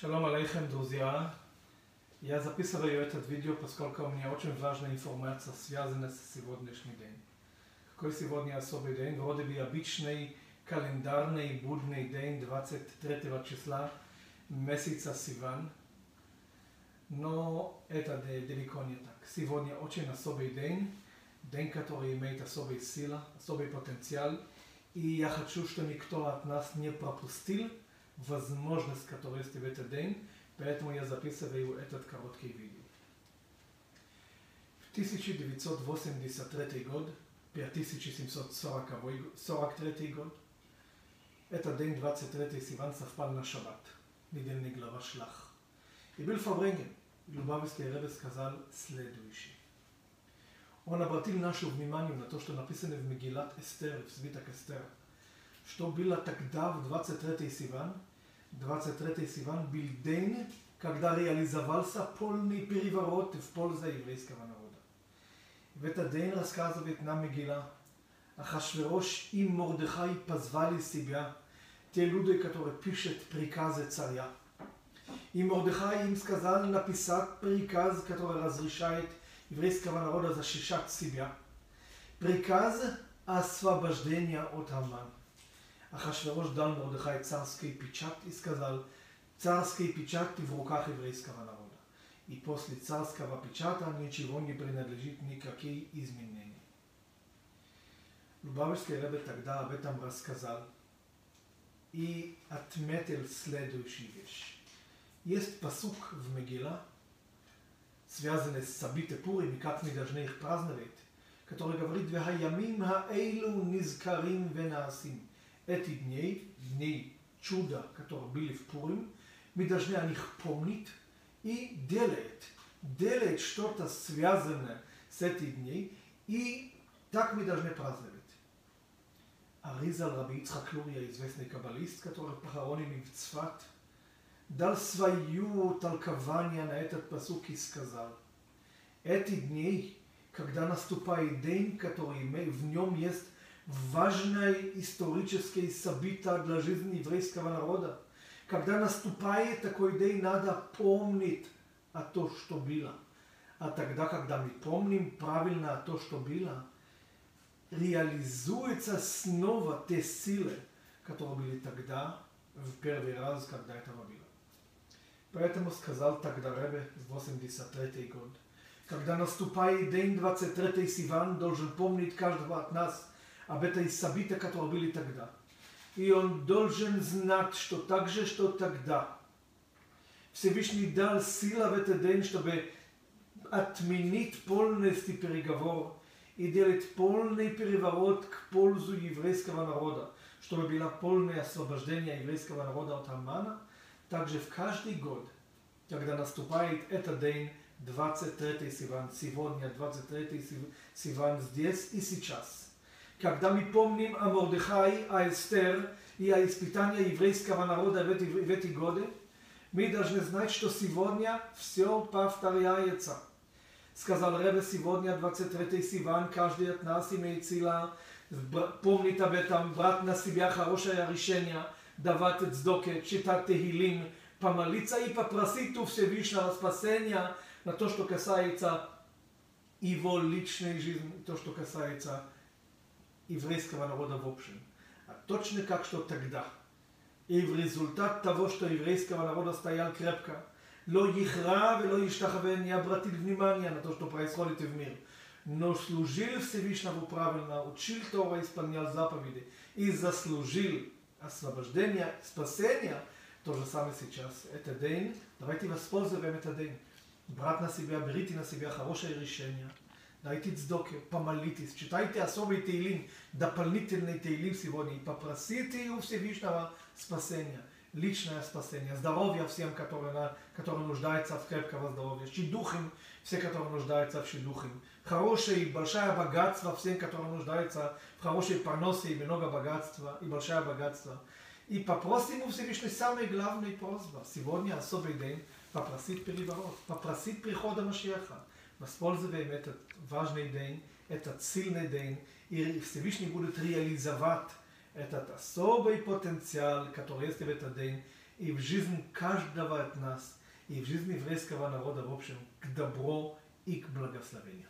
Шалом алейхем, друзья! Я записываю этот видео, поскольку у меня очень важная информация, связанная с сегодняшним днем. Какой сегодня особый день? Вроде бы обычный календарный будний день 23 числа месяца Сиван. Но это далеко не так. Сегодня очень особый день, день, который имеет особые силы, особый потенциал. И я хочу, чтобы никто от нас не пропустил возможность, которая есть в этот день, поэтому я записываю этот короткий видео. В 1983 год, 5743 год, этот день, 23 Сиван, совпал на шаббат, недельный глава Шлах. И был Фабренген, Любавский Ребе сказал следующее. Он обратил наше внимание на то, что написано в Мегилат Эстер, в свиток Эстер – что было тогда, в 23 Сиван, 23 Сиван был день, когда реализовался полный переворот в пользу еврейского народа. В этот день рассказывает нам Мегила, Ахашверош и Мордыхай позвали себя, те люди, которые пишут приказы царя. И Мордыхай им сказал написать приказ, который разрешает еврейского народа защищать себя. Приказ освобождения от Амана. Ахашверош дал Мордыхай царский печать и сказал, царский печать в руках еврейского народа. И после царского печата ничего не принадлежит никакие изменения. Лубавичский Ребе тогда об этом рассказал и отметил следующую вещь. Есть посук в Мегила, связанный с Сабите Пурим и как мы должны их праздновать, который говорит «Вехаямим хаэйлу низкарим венасим» эти дни, дни чуда, которые были в Пурим, мы должны о них помнить и делать, делать что-то связанное с этими дней, и так мы должны праздновать. Аризал Раби Ицхак Лурия, известный каббалист, который похоронен в Цфат, дал свое толкование на этот посук и сказал, эти дни, когда наступает день, который в нем есть важное историческое событие для жизни еврейского народа. Когда наступает такой день, надо помнить о том, что было. А тогда, когда мы помним правильно о том, что было, реализуются снова те силы, которые были тогда, в первый раз, когда это было. Поэтому сказал тогда Ребе в 83 год, когда наступает день 23 Сиван, должен помнить каждого от нас – об этой событии, которые были тогда. И он должен знать, что так же, что тогда. Всевышний дал силу в этот день, чтобы отменить полностью переговор и делать полный переворот к пользу еврейского народа, чтобы было полное освобождение еврейского народа от Амана. Также в каждый год, когда наступает этот день, 23 Сиван, сегодня 23 Сиван здесь и сейчас – когда мы помним о Мордыхай, о Эстер и о испытании еврейского народа в эти, в эти годы, мы должны знать, что сегодня все повторяется. Сказал Ребе сегодня, 23 Сиван, каждый от нас имеет сила помнить об этом, брать на себя хорошее решение, давать цдоке, читать Тегилим, помолиться и попросить у Всевышнего спасения на то, что касается его личной жизни, то, что касается еврейского народа в общем. А точно как что тогда. И в результат того, что еврейского народа стоял крепко, לא יכרע ולא ישתחווה, не обратил внимания на то, что происходит в мире. Но служил Всевышнему правильно, учил Тора, исполнял заповеди и заслужил освобождение, спасение, то же самое сейчас. Это день, давайте воспользуем этот день. Брать на себя, берите на себя хорошее решение – дайте цдоке, помолитесь, читайте особый Тейлим, дополнительный Тейлим сегодня, и попросите у Всевышнего спасения, личное спасение, здоровья всем, которые, которые нуждаются в крепкого здоровья, щедухим, все, которые нуждаются в щедухим, хорошее и большое богатство всем, которые нуждаются в хорошей поносе и много богатства, и большое богатство. И попросим у Всевышнего самый главный просьба. Сегодня особый день. Попросить переворот, попросить прихода Машеха. Воспользуем этот важный день, этот сильный день, и Всевышний будет реализовать этот особый потенциал, который есть в этот день, и в жизнь каждого от нас, и в жизнь еврейского народа в общем, к добру и к благословению.